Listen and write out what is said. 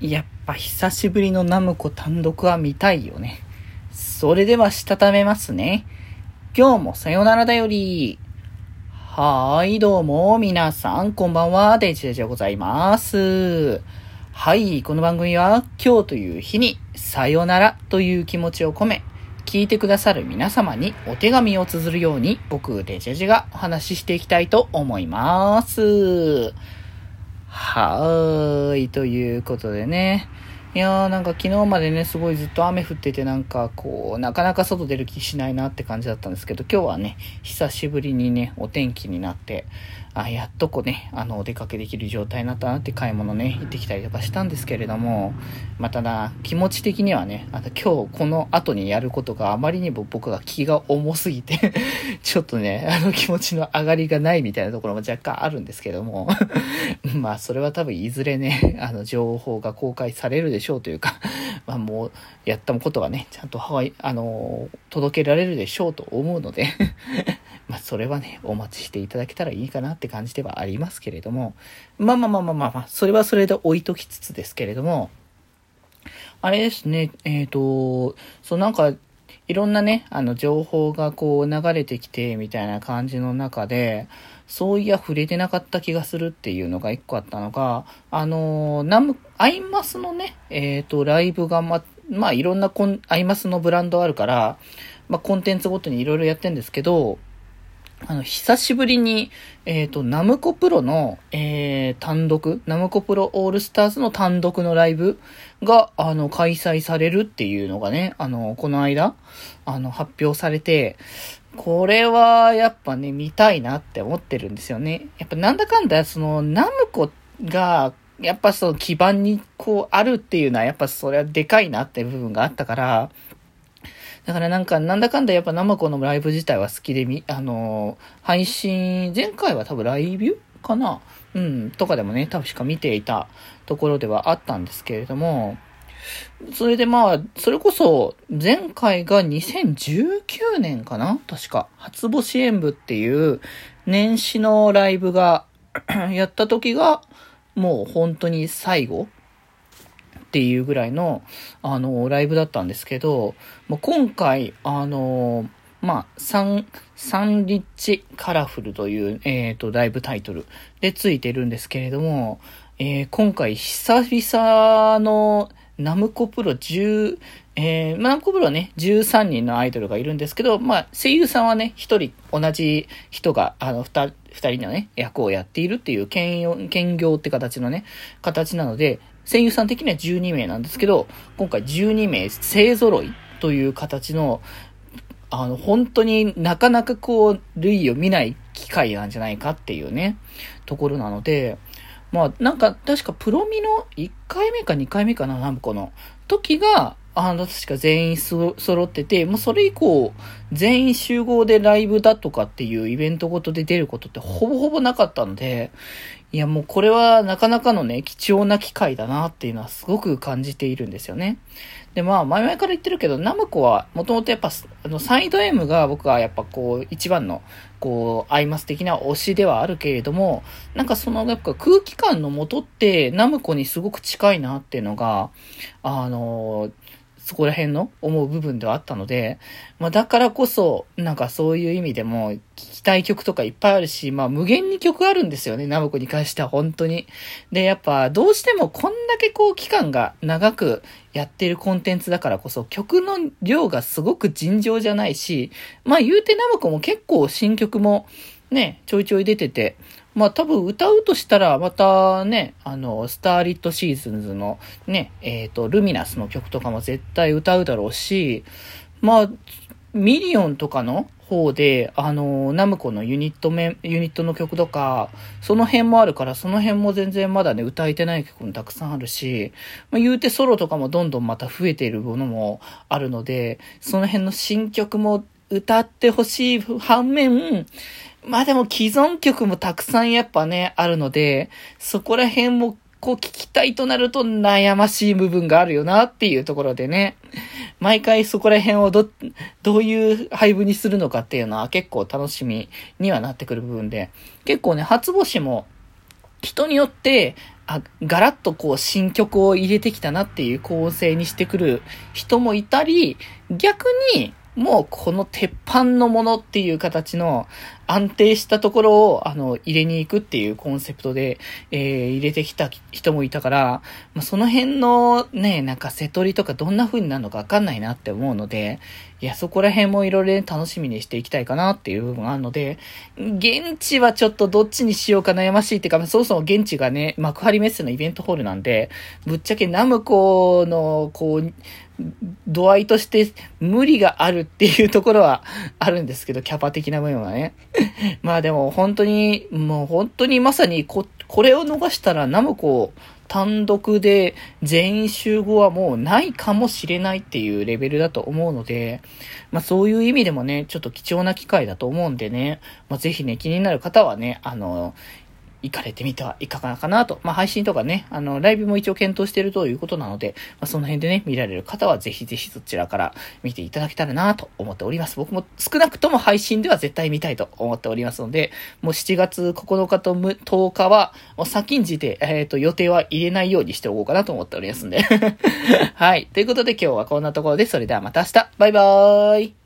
やっぱ久しぶりのナムコ単独は見たいよね。それではしたためますね。今日もさよならだより。はーい、どうも、皆さん、こんばんは、デジデジでございます。はい、この番組は、今日という日に、さよならという気持ちを込め、聞いてくださる皆様にお手紙を綴るように、僕、デジェジがお話ししていきたいと思います。はーい、ということでね。いやーなんか昨日までね、すごいずっと雨降っててなんかこう、なかなか外出る気しないなって感じだったんですけど、今日はね、久しぶりにね、お天気になって、あ、やっとこうね、あの、お出かけできる状態になったなって買い物ね、行ってきたりとかしたんですけれども、まただ、気持ち的にはね、あの、今日この後にやることがあまりにも僕が気が重すぎて ちょっとね、あの気持ちの上がりがないみたいなところも若干あるんですけども まあ、それは多分いずれね、あの、情報が公開されるでしょう。というか まあ、もう、やったことはね、ちゃんとハワイ、あの、届けられるでしょうと思うので まあ、それはね、お待ちしていただけたらいいかなって感じではありますけれども、まあまあまあまあまあ、まあ、それはそれで置いときつつですけれども、あれですね、えっ、ー、と、そうなんか、いろんなね、あの、情報がこう流れてきて、みたいな感じの中で、そういや触れてなかった気がするっていうのが一個あったのが、あの、ナム、アイマスのね、えっ、ー、と、ライブがま、まあいろんなコン、アイマスのブランドあるから、まあコンテンツごとにいろいろやってんですけど、あの、久しぶりに、えっ、ー、と、ナムコプロの、えー、単独、ナムコプロオールスターズの単独のライブが、あの、開催されるっていうのがね、あの、この間、あの、発表されて、これは、やっぱね、見たいなって思ってるんですよね。やっぱなんだかんだ、その、ナムコが、やっぱその基盤にこうあるっていうのは、やっぱそれはでかいなって部分があったから、だからなんか、なんだかんだやっぱ生子のライブ自体は好きでみ、あのー、配信、前回は多分ライブかな？うん、とかでもね、多分しか見ていたところではあったんですけれども、それでまあ、それこそ、前回が2019年かな？確か。初星演舞っていう年始のライブが やった時が、もう本当に最後っていうぐらいの、あの、ライブだったんですけど、まあ今回、あの、まあ、サン、サンリッチカラフルという、えっ、ー、と、ライブタイトルでついてるんですけれども、えー、今回久々のナムコプロ10、えー、ナムコプロはね、13人のアイドルがいるんですけど、まあ、声優さんはね、1人、同じ人が、あの、2, 人のね、役をやっているっていう、兼兼業って形のね、形なので、声優さん的には12名なんですけど、今回12名勢揃いという形の、あの、本当になかなかこう、類を見ない機会なんじゃないかっていうね、ところなので、まあ、なんか、確かプロミの1回目か2回目かな、ナムコの時が、あの、確か全員そ揃ってて、もうそれ以降、全員集合でライブだとかっていうイベントごとで出ることってほぼほぼなかったので、いやもうこれはなかなかのね、貴重な機会だなっていうのはすごく感じているんですよね。で、まあ、前々から言ってるけど、ナムコは、もともとやっぱ、あの、サイド M が僕はやっぱこう、一番の、こう、アイマス的な推しではあるけれども、なんかその、やっぱ空気感のもとって、ナムコにすごく近いなっていうのが、あのそこら辺の思う部分ではあったので、まあだからこそ、なんかそういう意味でも、聞きたい曲とかいっぱいあるし、まあ無限に曲あるんですよね、ナムコに関しては本当に。で、やっぱどうしてもこんだけこう期間が長くやってるコンテンツだからこそ、曲の量がすごく尋常じゃないし、まあ言うてナムコも結構新曲もね、ちょいちょい出てて、まあ多分歌うとしたら、またね、あの、スターリットシーズンズのね、えっ、ー、と、ルミナスの曲とかも絶対歌うだろうし、まあ、ミリオンとかの方で、あの、ナムコのユニットメ、ユニットの曲とか、その辺もあるから、その辺も全然まだね、歌えてない曲もたくさんあるし、まあ、言うてソロとかもどんどんまた増えているものもあるので、その辺の新曲も歌ってほしい反面、まあでも既存曲もたくさんやっぱね、あるので、そこら辺もこう聞きたいとなると悩ましい部分があるよなっていうところでね、毎回そこら辺をど、どういう配分にするのかっていうのは結構楽しみにはなってくる部分で、結構ね、初星も人によって、あ、ガラッとこう新曲を入れてきたなっていう構成にしてくる人もいたり、逆にもうこの鉄板のものっていう形の安定したところを、あの、入れに行くっていうコンセプトで、えー、入れてきた人もいたから、まあ、その辺のね、なんか瀬取りとかどんな風になるのかわかんないなって思うので、いや、そこら辺もいろいろ楽しみにしていきたいかなっていう部分があるので、現地はちょっとどっちにしようか悩ましいっていうか、まあそもそも現地がね、幕張メッセのイベントホールなんで、ぶっちゃけナムコの、こう、度合いとして無理があるっていうところはあるんですけど、キャパ的な部分はね。まあでも本当に、もう本当にまさにこ、これを逃したらナムコ単独で全員集合はもうないかもしれないっていうレベルだと思うので、まあそういう意味でもね、ちょっと貴重な機会だと思うんでね、まあぜひね、気になる方はね、あの、行かれてみてはいかがかなと。まあ、配信とかね、あの、ライブも一応検討しているということなので、まあ、その辺でね、見られる方はぜひぜひそちらから見ていただけたらなと思っております。僕も少なくとも配信では絶対見たいと思っておりますので、もう7月9日と10日は、もう先んじて、えっ、ー、と、予定は入れないようにしておこうかなと思っておりますんで。はい。ということで今日はこんなところで、それではまた明日。バイバーイ。